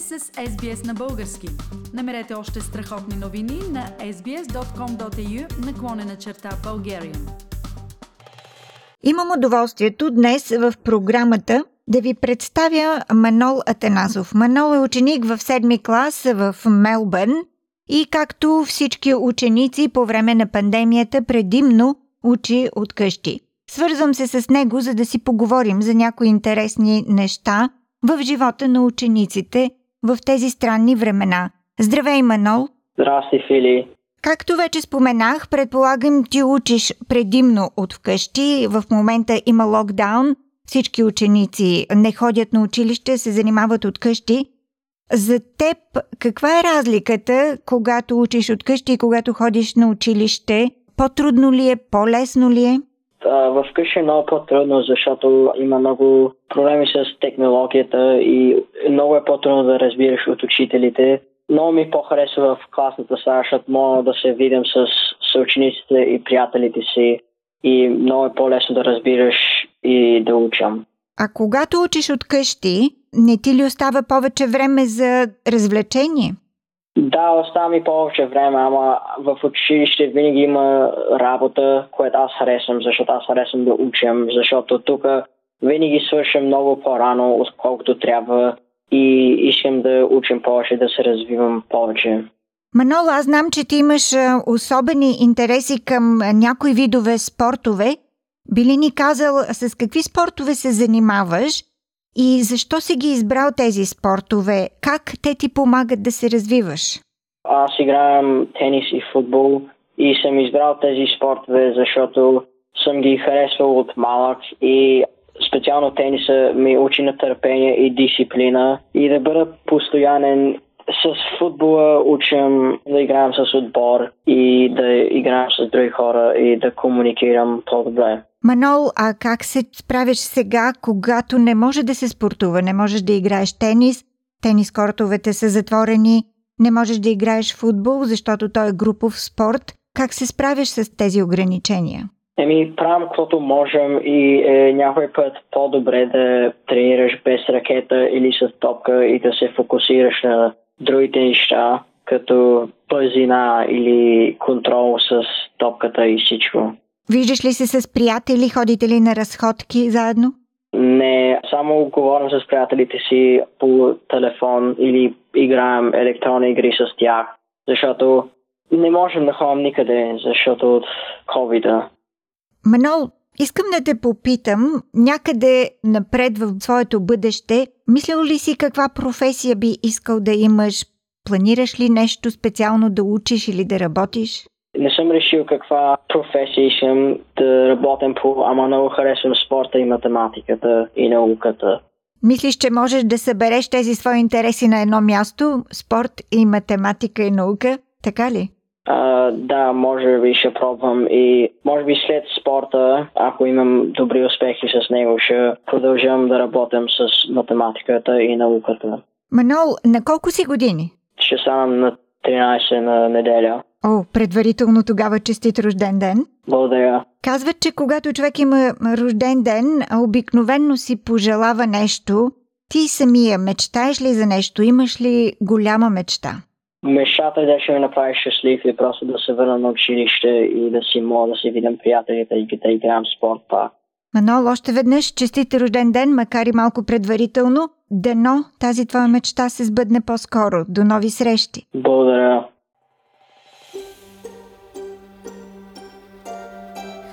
сте с SBS на български. Намерете още страхотни новини на sbs.com.au наклонена черта Bulgarian. Имам удоволствието днес в програмата да ви представя Манол Атанасов. Манол е ученик в 7 клас в Мелбърн и както всички ученици по време на пандемията предимно учи от къщи. Свързвам се с него, за да си поговорим за някои интересни неща в живота на учениците в тези странни времена. Здравей, Манол! Здрасти, Фили! Както вече споменах, предполагам ти учиш предимно от вкъщи. В момента има локдаун. Всички ученици не ходят на училище, се занимават от къщи. За теб каква е разликата, когато учиш от къщи и когато ходиш на училище? По-трудно ли е? По-лесно ли е? В къщи е много по-трудно, защото има много проблеми с технологията и много е по-трудно да разбираш от учителите. Много ми по-харесва в класната сая, защото мога да се видим с съучениците и приятелите си и много е по-лесно да разбираш и да учам. А когато учиш от къщи, не ти ли остава повече време за развлечение? Да, остава ми повече време, ама в училище винаги има работа, която аз харесвам, защото аз харесвам да учам, защото тук винаги свършам много по-рано, отколкото трябва и искам да учим повече, да се развивам повече. Манол, аз знам, че ти имаш особени интереси към някои видове спортове. Би ли ни казал с какви спортове се занимаваш и защо си ги избрал тези спортове? Как те ти помагат да се развиваш? Аз играем тенис и футбол и съм избрал тези спортове, защото съм ги харесвал от малък и специално тениса ми учи на търпение и дисциплина и да бъда постоянен с футбола учим да играем с отбор и да играем с други хора и да комуникирам по-добре. Манол, а как се справиш сега, когато не може да се спортува? Не можеш да играеш тенис, тенис кортовете са затворени, не можеш да играеш футбол, защото той е групов спорт. Как се справиш с тези ограничения? Еми, правим каквото можем и е някой път по-добре да тренираш без ракета или с топка и да се фокусираш на другите неща, като бързина или контрол с топката и всичко. Виждаш ли се с приятели, ходите ли на разходки заедно? Не, само говорим с приятелите си по телефон или играем електронни игри с тях, защото не можем да ходим никъде, защото от covid Манол, искам да те попитам, някъде напред в своето бъдеще, мислил ли си каква професия би искал да имаш? Планираш ли нещо специално да учиш или да работиш? Не съм решил каква професия искам да работим по, ама много харесвам спорта и математиката и науката. Мислиш, че можеш да събереш тези свои интереси на едно място? Спорт и математика и наука? Така ли? А, да, може би ще пробвам и може би след спорта, ако имам добри успехи с него, ще продължам да работим с математиката и науката. Манол, на колко си години? Ще станам на 13 на неделя. О, предварително тогава честит рожден ден. Благодаря. Казват, че когато човек има рожден ден, обикновенно си пожелава нещо. Ти самия мечтаеш ли за нещо? Имаш ли голяма мечта? Мечтата е да ще ме направи щастлив и просто да се върна на училище и да си мога да си видим приятелите и да играем спорт пак. Манол, още веднъж честит рожден ден, макар и малко предварително. Дано тази твоя мечта се сбъдне по-скоро. До нови срещи. Благодаря.